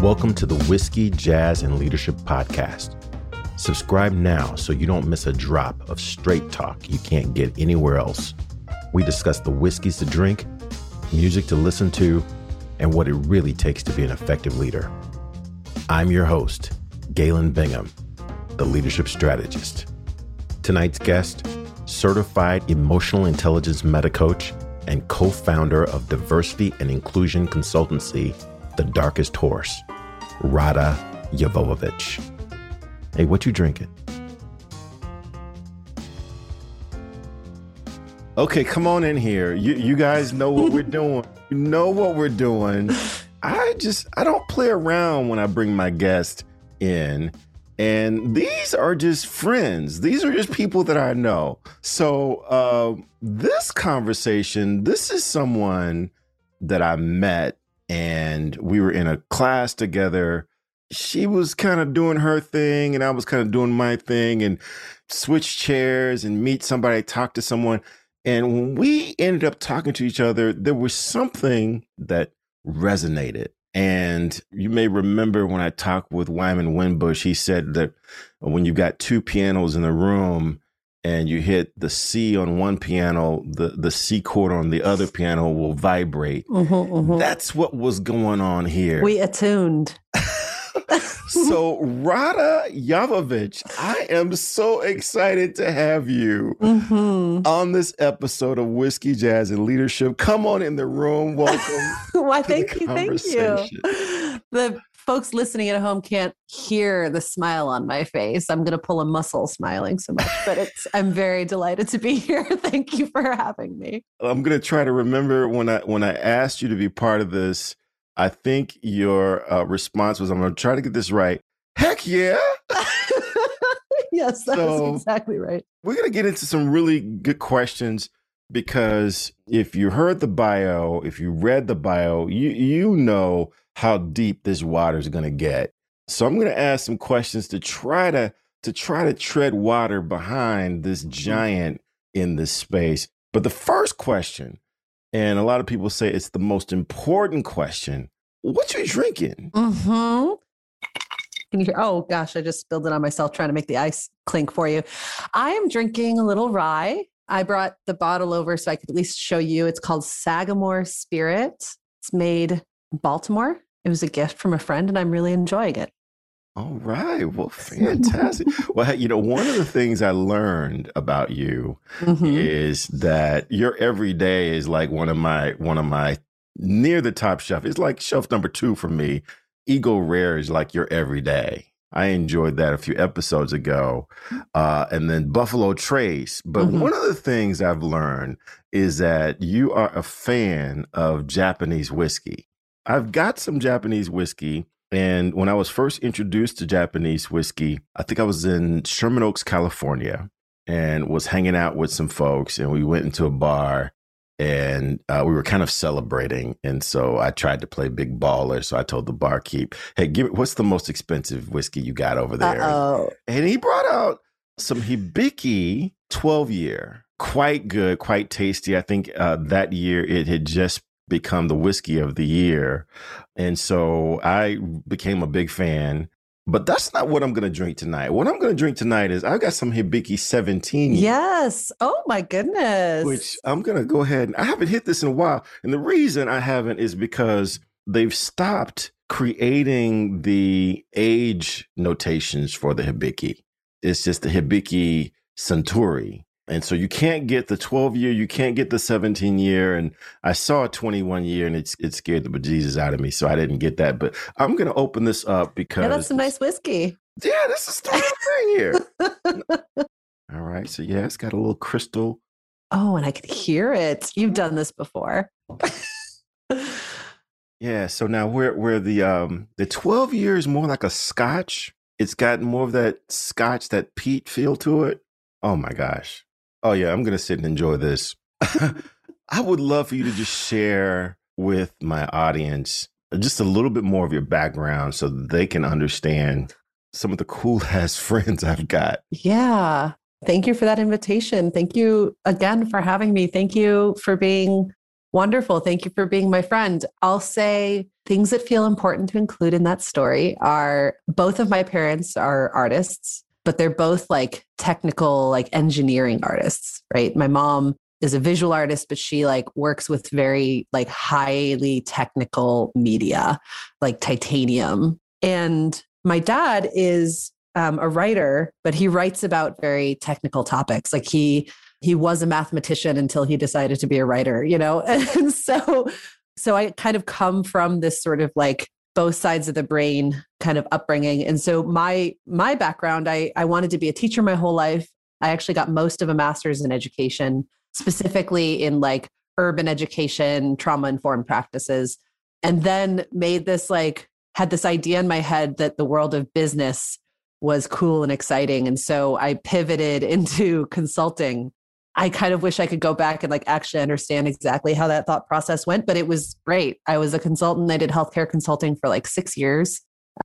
Welcome to the Whiskey, Jazz, and Leadership Podcast. Subscribe now so you don't miss a drop of straight talk you can't get anywhere else. We discuss the whiskeys to drink, music to listen to, and what it really takes to be an effective leader. I'm your host, Galen Bingham, the leadership strategist. Tonight's guest, certified emotional intelligence meta coach and co founder of diversity and inclusion consultancy, The Darkest Horse, Rada Jovovich. Hey, what you drinking? Okay, come on in here. You you guys know what we're doing. You know what we're doing. I just I don't play around when I bring my guest in. And these are just friends. These are just people that I know. So uh, this conversation, this is someone that I met, and we were in a class together. She was kind of doing her thing, and I was kind of doing my thing, and switch chairs and meet somebody, talk to someone. And when we ended up talking to each other, there was something that resonated. And you may remember when I talked with Wyman Winbush, he said that when you've got two pianos in the room and you hit the C on one piano, the, the C chord on the other piano will vibrate. Mm-hmm, mm-hmm. That's what was going on here. We attuned. so Rada Jovovich, I am so excited to have you mm-hmm. on this episode of Whiskey Jazz and Leadership. Come on in the room. Welcome. Why, thank you, thank you. The folks listening at home can't hear the smile on my face. I'm going to pull a muscle smiling so much, but it's I'm very delighted to be here. Thank you for having me. I'm going to try to remember when I when I asked you to be part of this I think your uh, response was, I'm going to try to get this right. Heck yeah. yes, that's so exactly right. We're going to get into some really good questions because if you heard the bio, if you read the bio, you, you know how deep this water is going to get. So I'm going to ask some questions to try to to try to tread water behind this mm-hmm. giant in this space. But the first question and a lot of people say it's the most important question. What you drinking? Mm-hmm. Can you hear? Oh gosh, I just spilled it on myself trying to make the ice clink for you. I am drinking a little rye. I brought the bottle over so I could at least show you. It's called Sagamore Spirit. It's made in Baltimore. It was a gift from a friend, and I'm really enjoying it. All right. Well, fantastic. well, you know, one of the things I learned about you mm-hmm. is that your everyday is like one of my one of my near the top shelf. It's like shelf number two for me. Eagle Rare is like your everyday. I enjoyed that a few episodes ago. Uh, and then Buffalo Trace. But mm-hmm. one of the things I've learned is that you are a fan of Japanese whiskey. I've got some Japanese whiskey and when I was first introduced to Japanese whiskey, I think I was in Sherman Oaks, California, and was hanging out with some folks. And we went into a bar and uh, we were kind of celebrating. And so I tried to play big baller. So I told the barkeep, "Hey, give me what's the most expensive whiskey you got over there?" Uh-oh. And he brought out some Hibiki 12 year, quite good, quite tasty. I think uh, that year it had just become the whiskey of the year. And so I became a big fan. But that's not what I'm going to drink tonight. What I'm going to drink tonight is I've got some Hibiki 17. Yes. Oh my goodness. Which I'm going to go ahead and I haven't hit this in a while. And the reason I haven't is because they've stopped creating the age notations for the Hibiki. It's just the Hibiki Suntory. And so you can't get the 12 year, you can't get the 17 year. And I saw a 21 year and it's it scared the bejesus out of me. So I didn't get that. But I'm gonna open this up because yeah, that's some nice whiskey. Yeah, this is the thing here. All right. So yeah, it's got a little crystal. Oh, and I can hear it. You've done this before. yeah. So now where where the um the 12 year is more like a scotch. It's got more of that scotch, that peat feel to it. Oh my gosh. Oh yeah, I'm gonna sit and enjoy this. I would love for you to just share with my audience just a little bit more of your background so they can understand some of the cool ass friends I've got. Yeah. Thank you for that invitation. Thank you again for having me. Thank you for being wonderful. Thank you for being my friend. I'll say things that feel important to include in that story are both of my parents are artists, but they're both like technical, like engineering artists, right? My mom is a visual artist, but she like works with very like highly technical media, like titanium. And my dad is um, a writer, but he writes about very technical topics. Like he he was a mathematician until he decided to be a writer, you know? And so so I kind of come from this sort of like both sides of the brain kind of upbringing. And so my my background, I I wanted to be a teacher my whole life. I actually got most of a master's in education, specifically in like urban education, trauma informed practices, and then made this like had this idea in my head that the world of business was cool and exciting. And so I pivoted into consulting I kind of wish I could go back and like actually understand exactly how that thought process went, but it was great. I was a consultant. I did healthcare consulting for like six years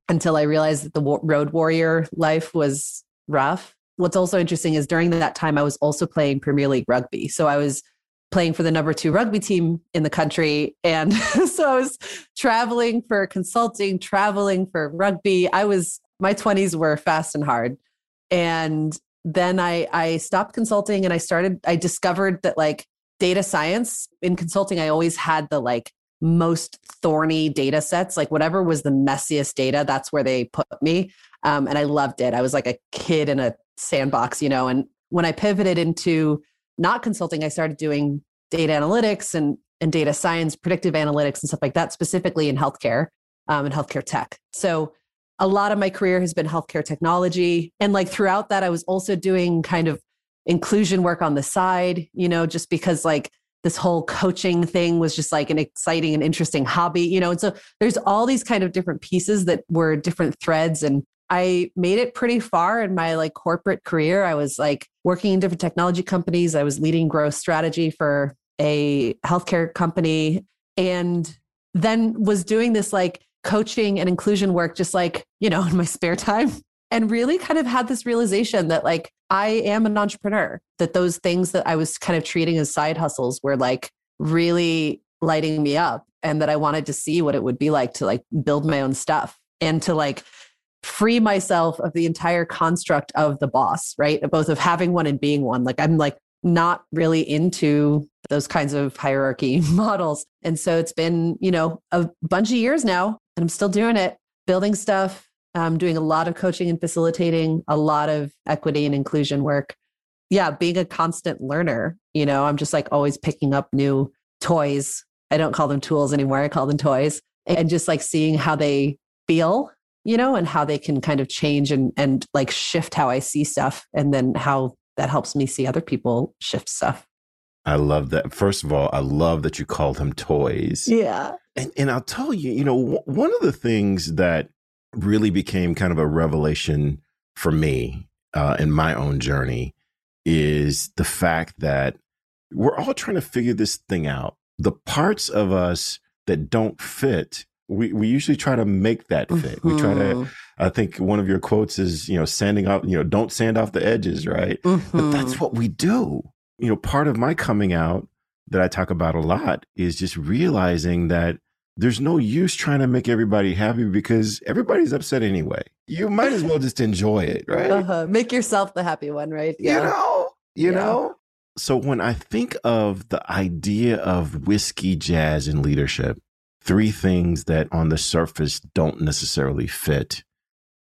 until I realized that the road warrior life was rough. What's also interesting is during that time, I was also playing Premier League rugby. So I was playing for the number two rugby team in the country. And so I was traveling for consulting, traveling for rugby. I was, my 20s were fast and hard. And then I I stopped consulting and I started I discovered that like data science in consulting I always had the like most thorny data sets like whatever was the messiest data that's where they put me. Um, and I loved it. I was like a kid in a sandbox you know and when I pivoted into not consulting I started doing data analytics and and data science predictive analytics and stuff like that specifically in healthcare um, and healthcare tech. So a lot of my career has been healthcare technology. And like throughout that, I was also doing kind of inclusion work on the side, you know, just because like this whole coaching thing was just like an exciting and interesting hobby, you know. And so there's all these kind of different pieces that were different threads. And I made it pretty far in my like corporate career. I was like working in different technology companies. I was leading growth strategy for a healthcare company and then was doing this like coaching and inclusion work just like, you know, in my spare time and really kind of had this realization that like I am an entrepreneur, that those things that I was kind of treating as side hustles were like really lighting me up and that I wanted to see what it would be like to like build my own stuff and to like free myself of the entire construct of the boss, right? Both of having one and being one. Like I'm like not really into those kinds of hierarchy models. And so it's been, you know, a bunch of years now and I'm still doing it, building stuff. I'm doing a lot of coaching and facilitating, a lot of equity and inclusion work. Yeah, being a constant learner, you know, I'm just like always picking up new toys. I don't call them tools anymore, I call them toys. And just like seeing how they feel, you know, and how they can kind of change and and like shift how I see stuff and then how that helps me see other people shift stuff. I love that. First of all, I love that you called them toys. Yeah. And, and I'll tell you, you know, w- one of the things that really became kind of a revelation for me uh, in my own journey is the fact that we're all trying to figure this thing out. The parts of us that don't fit, we, we usually try to make that fit. Mm-hmm. We try to, mm-hmm. I think one of your quotes is, you know, sanding off, you know, don't sand off the edges, right? Mm-hmm. But that's mm-hmm. what we do. You know, part of my coming out that I talk about a lot is just realizing that there's no use trying to make everybody happy because everybody's upset anyway. You might as well just enjoy it, right? Uh-huh. Make yourself the happy one, right? Yeah. You know, you yeah. know. So when I think of the idea of whiskey, jazz, and leadership, three things that on the surface don't necessarily fit,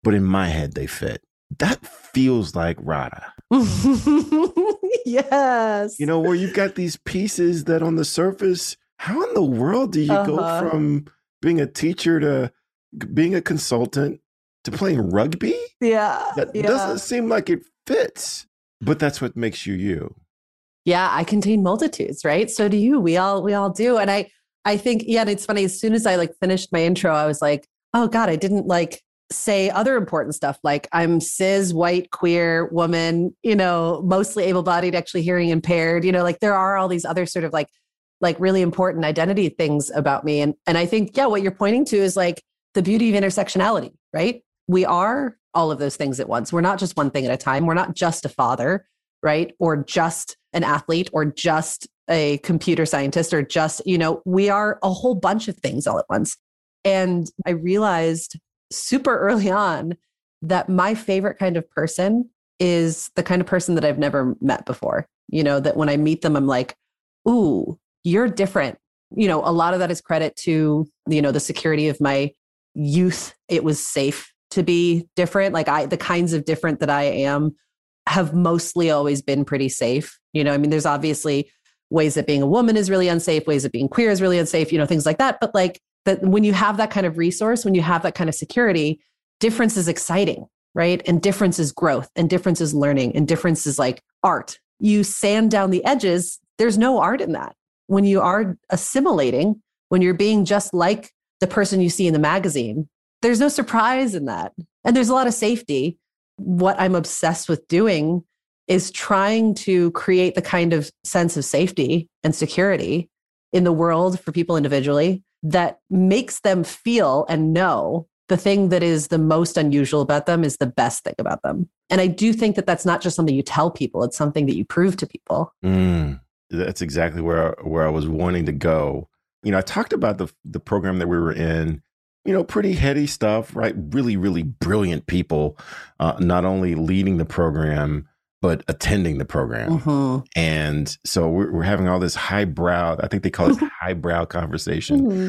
but in my head they fit. That feels like Rada. yes. You know, where you've got these pieces that on the surface how in the world do you uh-huh. go from being a teacher to being a consultant to playing rugby? Yeah. That yeah. doesn't seem like it fits, but that's what makes you you. Yeah, I contain multitudes, right? So do you. We all we all do. And I I think yeah, and it's funny as soon as I like finished my intro, I was like, "Oh god, I didn't like say other important stuff like I'm cis, white, queer woman, you know, mostly able-bodied, actually hearing impaired, you know, like there are all these other sort of like like really important identity things about me. And and I think, yeah, what you're pointing to is like the beauty of intersectionality, right? We are all of those things at once. We're not just one thing at a time. We're not just a father, right? Or just an athlete or just a computer scientist or just, you know, we are a whole bunch of things all at once. And I realized super early on that my favorite kind of person is the kind of person that I've never met before. You know, that when I meet them, I'm like, ooh, you're different. You know, a lot of that is credit to, you know, the security of my youth. It was safe to be different. Like I, the kinds of different that I am have mostly always been pretty safe. You know, I mean, there's obviously ways that being a woman is really unsafe, ways that being queer is really unsafe, you know, things like that. But like that when you have that kind of resource, when you have that kind of security, difference is exciting, right? And difference is growth and difference is learning and difference is like art. You sand down the edges, there's no art in that. When you are assimilating, when you're being just like the person you see in the magazine, there's no surprise in that. And there's a lot of safety. What I'm obsessed with doing is trying to create the kind of sense of safety and security in the world for people individually that makes them feel and know the thing that is the most unusual about them is the best thing about them. And I do think that that's not just something you tell people, it's something that you prove to people. Mm, that's exactly where where I was wanting to go. You know, I talked about the the program that we were in you know, pretty heady stuff, right? Really, really brilliant people, uh, not only leading the program, but attending the program. Mm-hmm. And so we're, we're, having all this highbrow, I think they call it highbrow conversation. Mm-hmm.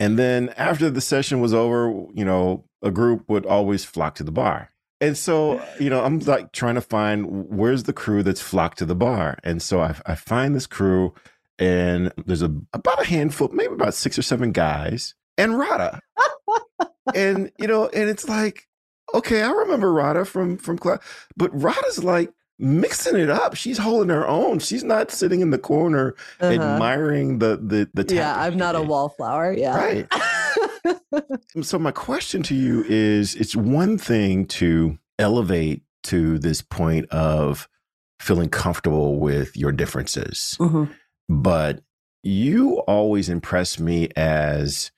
And then after the session was over, you know, a group would always flock to the bar. And so, you know, I'm like trying to find where's the crew that's flocked to the bar. And so I, I find this crew, and there's a about a handful, maybe about six or seven guys, and Rada. and you know, and it's like, okay, I remember Rada from from class, but Rada's like mixing it up. She's holding her own. She's not sitting in the corner uh-huh. admiring the the the. Yeah, I'm not a wallflower. Yeah, right. so my question to you is: It's one thing to elevate to this point of feeling comfortable with your differences, mm-hmm. but you always impress me as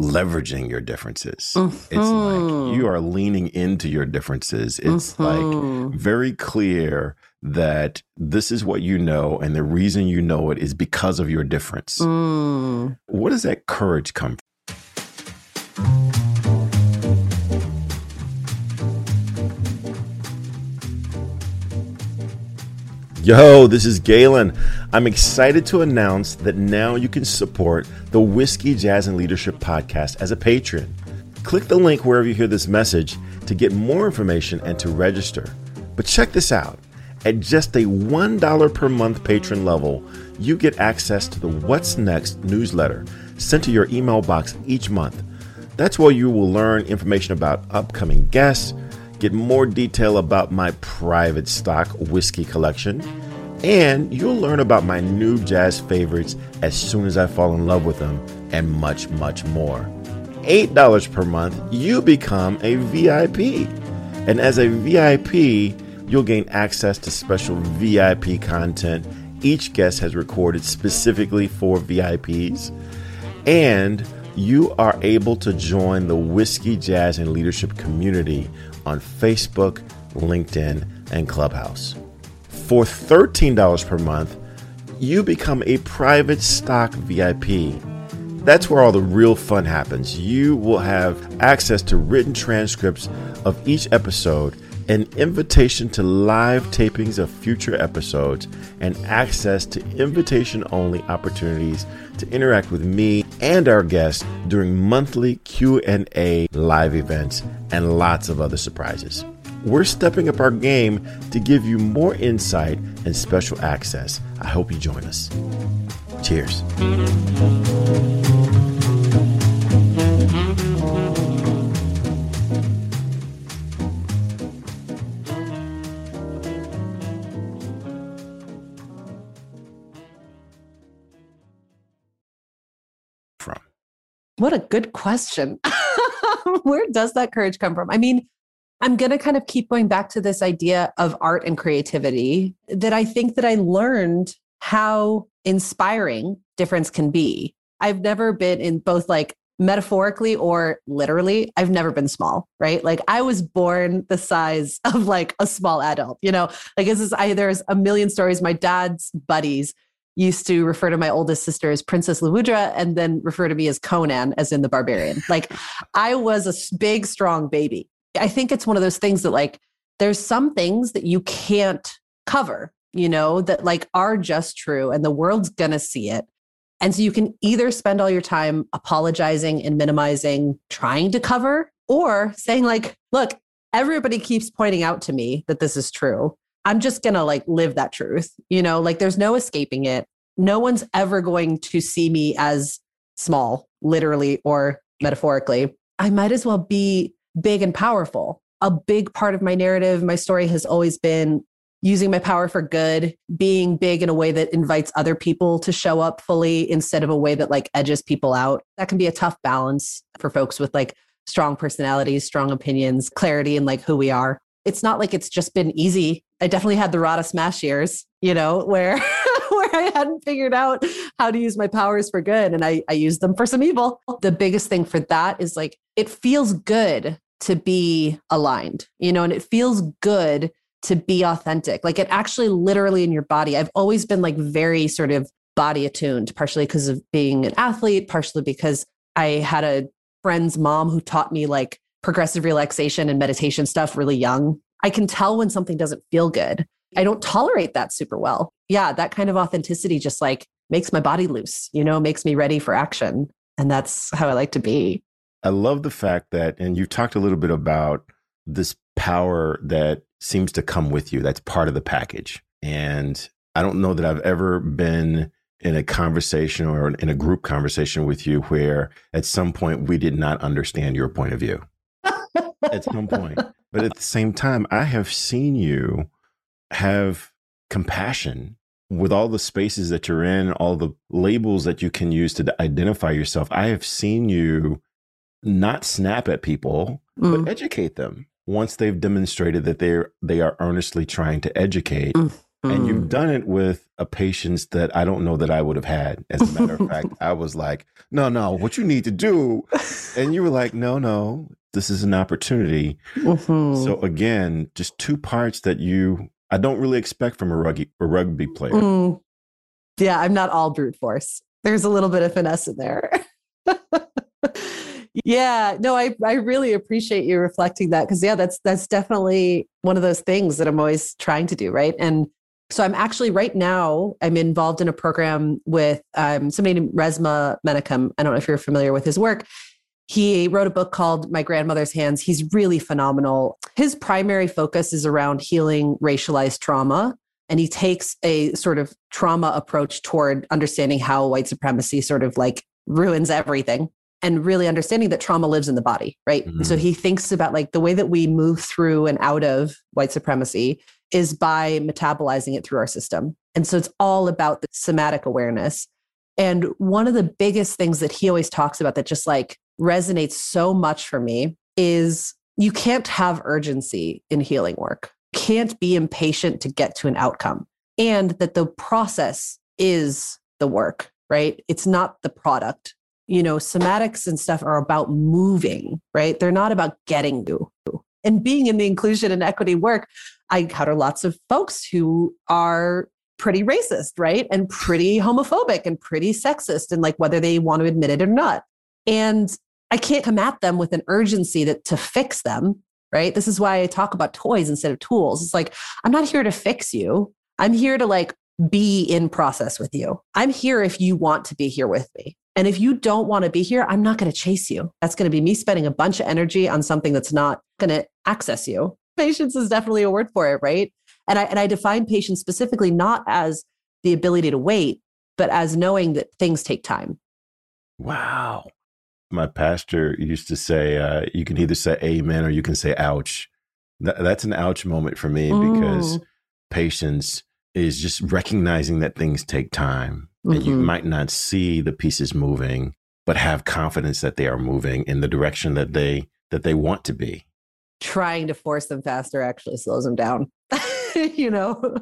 leveraging your differences. Mm-hmm. It's like mm-hmm. you are leaning into your differences. It's mm-hmm. like very clear that this is what you know, and the reason you know it is because of your difference. Mm. What does that courage come Yo, this is Galen. I'm excited to announce that now you can support the Whiskey, Jazz, and Leadership podcast as a patron. Click the link wherever you hear this message to get more information and to register. But check this out at just a $1 per month patron level, you get access to the What's Next newsletter sent to your email box each month. That's where you will learn information about upcoming guests get more detail about my private stock whiskey collection, and you'll learn about my new jazz favorites as soon as I fall in love with them, and much, much more. $8 per month, you become a VIP. And as a VIP, you'll gain access to special VIP content each guest has recorded specifically for VIPs. And you are able to join the Whiskey, Jazz, and Leadership community on Facebook, LinkedIn, and Clubhouse. For $13 per month, you become a private stock VIP. That's where all the real fun happens. You will have access to written transcripts of each episode, an invitation to live tapings of future episodes, and access to invitation only opportunities to interact with me and our guests during monthly Q&A live events and lots of other surprises. We're stepping up our game to give you more insight and special access. I hope you join us. Cheers. What a good question. Where does that courage come from? I mean, I'm going to kind of keep going back to this idea of art and creativity that I think that I learned how inspiring difference can be. I've never been in both like metaphorically or literally, I've never been small, right? Like I was born the size of like a small adult, you know, like this is there's a million stories. My dad's buddies used to refer to my oldest sister as Princess Lawudra and then refer to me as Conan, as in the barbarian. Like I was a big, strong baby. I think it's one of those things that, like, there's some things that you can't cover, you know, that like are just true and the world's going to see it. And so you can either spend all your time apologizing and minimizing, trying to cover, or saying, like, look, everybody keeps pointing out to me that this is true. I'm just going to like live that truth. You know, like there's no escaping it. No one's ever going to see me as small, literally or metaphorically. I might as well be big and powerful. A big part of my narrative, my story has always been using my power for good, being big in a way that invites other people to show up fully instead of a way that like edges people out. That can be a tough balance for folks with like strong personalities, strong opinions, clarity in like who we are. It's not like it's just been easy. I definitely had the Rada smash years, you know, where where I hadn't figured out how to use my powers for good and I, I used them for some evil. The biggest thing for that is like it feels good to be aligned, you know, and it feels good to be authentic. Like it actually literally in your body. I've always been like very sort of body attuned, partially because of being an athlete, partially because I had a friend's mom who taught me like progressive relaxation and meditation stuff really young. I can tell when something doesn't feel good. I don't tolerate that super well. Yeah, that kind of authenticity just like makes my body loose, you know, makes me ready for action. And that's how I like to be. I love the fact that, and you talked a little bit about this power that seems to come with you. That's part of the package. And I don't know that I've ever been in a conversation or in a group conversation with you where at some point we did not understand your point of view. At some point. But at the same time, I have seen you have compassion with all the spaces that you're in, all the labels that you can use to identify yourself. I have seen you not snap at people, mm. but educate them once they've demonstrated that they're they are earnestly trying to educate. Mm. And you've mm. done it with a patience that I don't know that I would have had. As a matter of fact, I was like, no, no, what you need to do. And you were like, no, no, this is an opportunity. Mm-hmm. So again, just two parts that you I don't really expect from a rugby a rugby player. Mm. Yeah, I'm not all brute force. There's a little bit of finesse in there. yeah, no, I I really appreciate you reflecting that because yeah, that's that's definitely one of those things that I'm always trying to do, right? And so I'm actually right now I'm involved in a program with um, somebody named Resmaa Menakem. I don't know if you're familiar with his work. He wrote a book called My Grandmother's Hands. He's really phenomenal. His primary focus is around healing racialized trauma. And he takes a sort of trauma approach toward understanding how white supremacy sort of like ruins everything and really understanding that trauma lives in the body, right? Mm-hmm. So he thinks about like the way that we move through and out of white supremacy is by metabolizing it through our system. And so it's all about the somatic awareness. And one of the biggest things that he always talks about that just like resonates so much for me is you can't have urgency in healing work. Can't be impatient to get to an outcome. And that the process is the work, right? It's not the product. You know, somatics and stuff are about moving, right? They're not about getting you. And being in the inclusion and equity work, I encounter lots of folks who are pretty racist, right? And pretty homophobic and pretty sexist, and like whether they want to admit it or not. And I can't come at them with an urgency that to fix them, right? This is why I talk about toys instead of tools. It's like, I'm not here to fix you. I'm here to like be in process with you. I'm here if you want to be here with me. And if you don't want to be here, I'm not going to chase you. That's going to be me spending a bunch of energy on something that's not going to access you. Patience is definitely a word for it, right? And I and I define patience specifically not as the ability to wait, but as knowing that things take time. Wow my pastor used to say, uh, you can either say amen or you can say ouch. Th- that's an ouch moment for me mm. because patience is just recognizing that things take time mm-hmm. and you mm-hmm. might not see the pieces moving, but have confidence that they are moving in the direction that they that they want to be. Trying to force them faster actually slows them down. you know.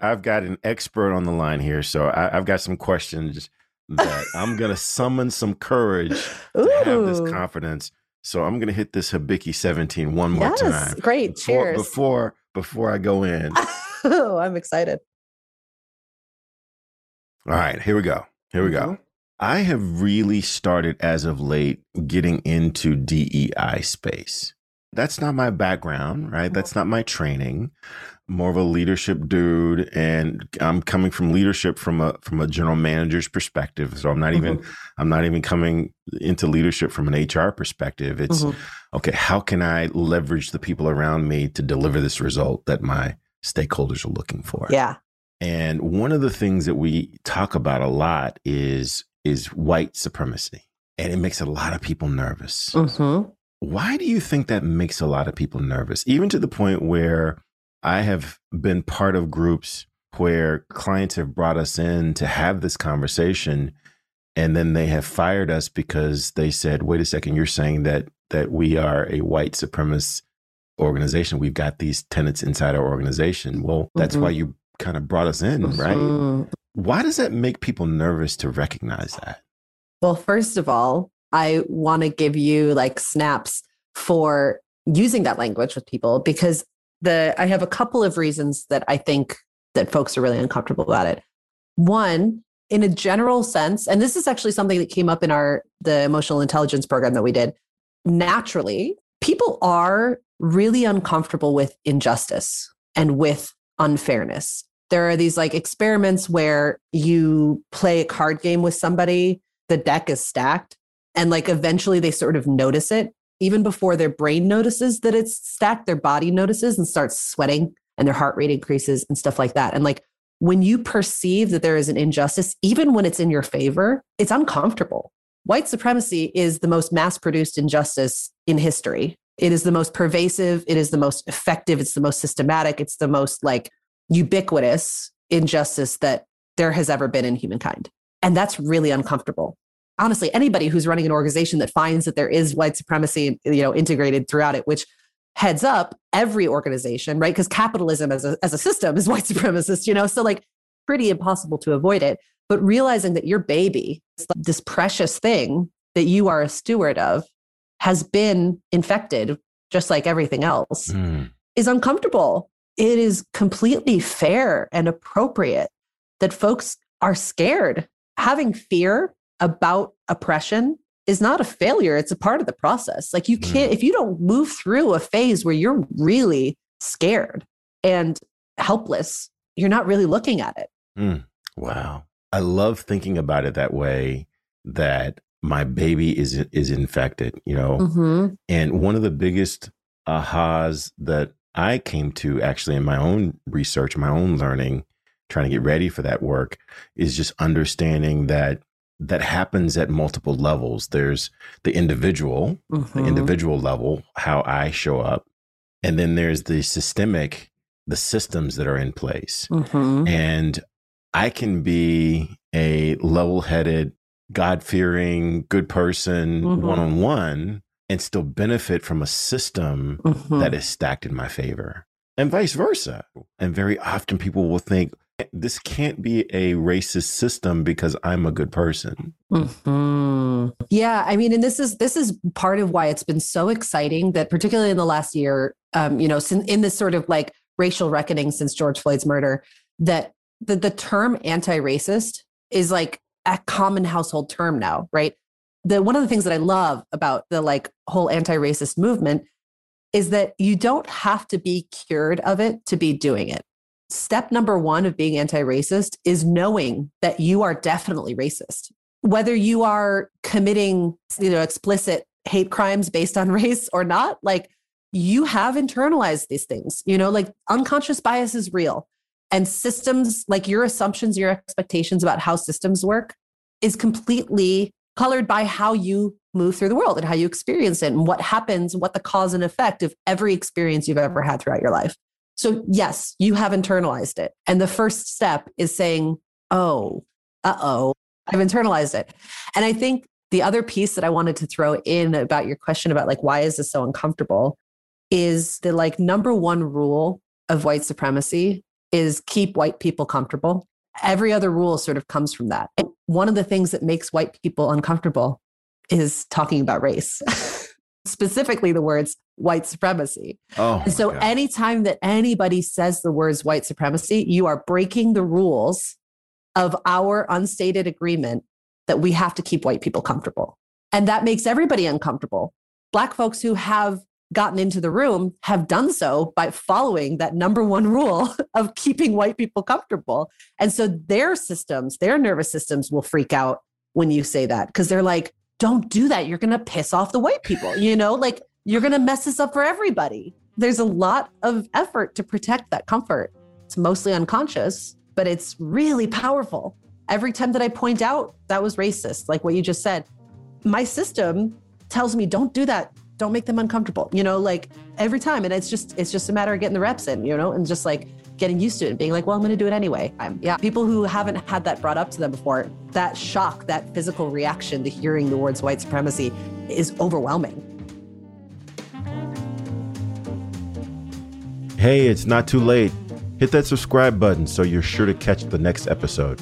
I've got an expert on the line here, so I, I've got some questions that I'm gonna summon some courage to have this confidence. So I'm gonna hit this Hibiki 17 one more yes, time. Great. Before, Cheers. Before before I go in. oh, I'm excited. All right, here we go. Here we go. Mm-hmm. I have really started as of late getting into DEI space. That's not my background, right? That's not my training. More of a leadership dude, and I'm coming from leadership from a from a general manager's perspective. So I'm not even Mhm. I'm not even coming into leadership from an HR perspective. It's Mhm. okay. How can I leverage the people around me to deliver this result that my stakeholders are looking for? Yeah. And one of the things that we talk about a lot is is white supremacy. And it makes a lot of people nervous. hmm Why do you think that makes a lot of people nervous? Even to the point where I have been part of groups where clients have brought us in to have this conversation and then they have fired us because they said, "Wait a second, you're saying that that we are a white supremacist organization. We've got these tenants inside our organization." Well, that's Mhm. why you kind of brought us in, right? Mhm. Why does that make people nervous to recognize that? Well, first of all, I want to give you like snaps for using that language with people because the I have a couple of reasons that I think that folks are really uncomfortable about it. One, in a general sense, and this is actually something that came up in our the emotional intelligence program that we did. Naturally, people are really uncomfortable with injustice and with unfairness. There are these like experiments where you play a card game with somebody, the deck is stacked, and like eventually they sort of notice it. Even before their brain notices that it's stacked, their body notices and starts sweating and their heart rate increases and stuff like that. And like when you perceive that there is an injustice, even when it's in your favor, it's uncomfortable. White supremacy is the most mass produced injustice in history. It is the most pervasive, it is the most effective, it's the most systematic, it's the most like ubiquitous injustice that there has ever been in humankind. And that's really uncomfortable. Honestly, anybody who's running an organization that finds that there is white supremacy, you know, integrated throughout it, which heads up every organization, right? Because capitalism as a, as a system is white supremacist, you know? So, like, pretty impossible to avoid it. But realizing that your baby, this precious thing that you are a steward of, has been infected, just like everything else, Mm. is uncomfortable. It is completely fair and appropriate that folks are scared. Having fear about oppression is not a failure, it's a part of the process. Like, you can't, if you don't move through a phase where you're really scared and helpless, you're not really looking at it. Wow. I love thinking about it that way that my baby is is infected, you know. Mm-hmm. And one of the biggest ahas that I came to actually in my own research, my own learning, trying to get ready for that work is just understanding that that happens at multiple levels. There's the individual, Mm-hmm. the individual level, how I show up. And then there's the systemic, the systems that are in place. Mm-hmm. And I can be a level headed, God fearing, good person one on one and still benefit from a system Mm-hmm. that is stacked in my favor and vice versa. And very often people will think, this can't be a racist system because I'm a good person. Mhm. Yeah, I mean, and this is this is part of why it's been so exciting that, particularly in the last year, um, you know, in this sort of like racial reckoning since George Floyd's murder, that the the term anti-racist is like a common household term now, right? The one of the things that I love about the like whole anti-racist movement is that you don't have to be cured of it to be doing it. Step number one of being anti racist is knowing that you are definitely racist. Whether you are committing you know, explicit hate crimes based on race or not, like you have internalized these things, you know, like unconscious bias is real. And systems, like your assumptions, your expectations about how systems work, is completely colored by how you move through the world and how you experience it and what happens, what the cause and effect of every experience you've ever had throughout your life. So, yes, you have internalized it. And the first step is saying, oh, uh oh, I've internalized it. And I think the other piece that I wanted to throw in about your question about like, why is this so uncomfortable is the like number one rule of white supremacy is keep white people comfortable. Every other rule sort of comes from that. And one of the things that makes white people uncomfortable is talking about race, specifically the words white supremacy. Oh, And so God. anytime that anybody says the words white supremacy, you are breaking the rules of our unstated agreement that we have to keep white people comfortable. And that makes everybody uncomfortable. Black folks who have gotten into the room have done so by following that number one rule of keeping white people comfortable. And so their systems, their nervous systems will freak out when you say that because they're like, don't do that. You're going to piss off the white people, you know, like you're going to mess this up for everybody. There's a lot of effort to protect that comfort. It's mostly unconscious, but it's really powerful. Every time that I point out that was racist, like what you just said, my system tells me, don't do that don't make them uncomfortable you know like every time and it's just it's just a matter of getting the reps in you know and just like getting used to it and being like well i'm going to do it anyway I'm, yeah people who haven't had that brought up to them before that shock that physical reaction to hearing the words white supremacy is overwhelming hey it's not too late hit that subscribe button so you're sure to catch the next episode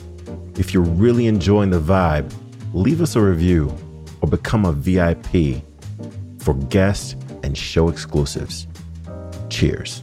if you're really enjoying the vibe leave us a review or become a vip for guests and show exclusives. Cheers.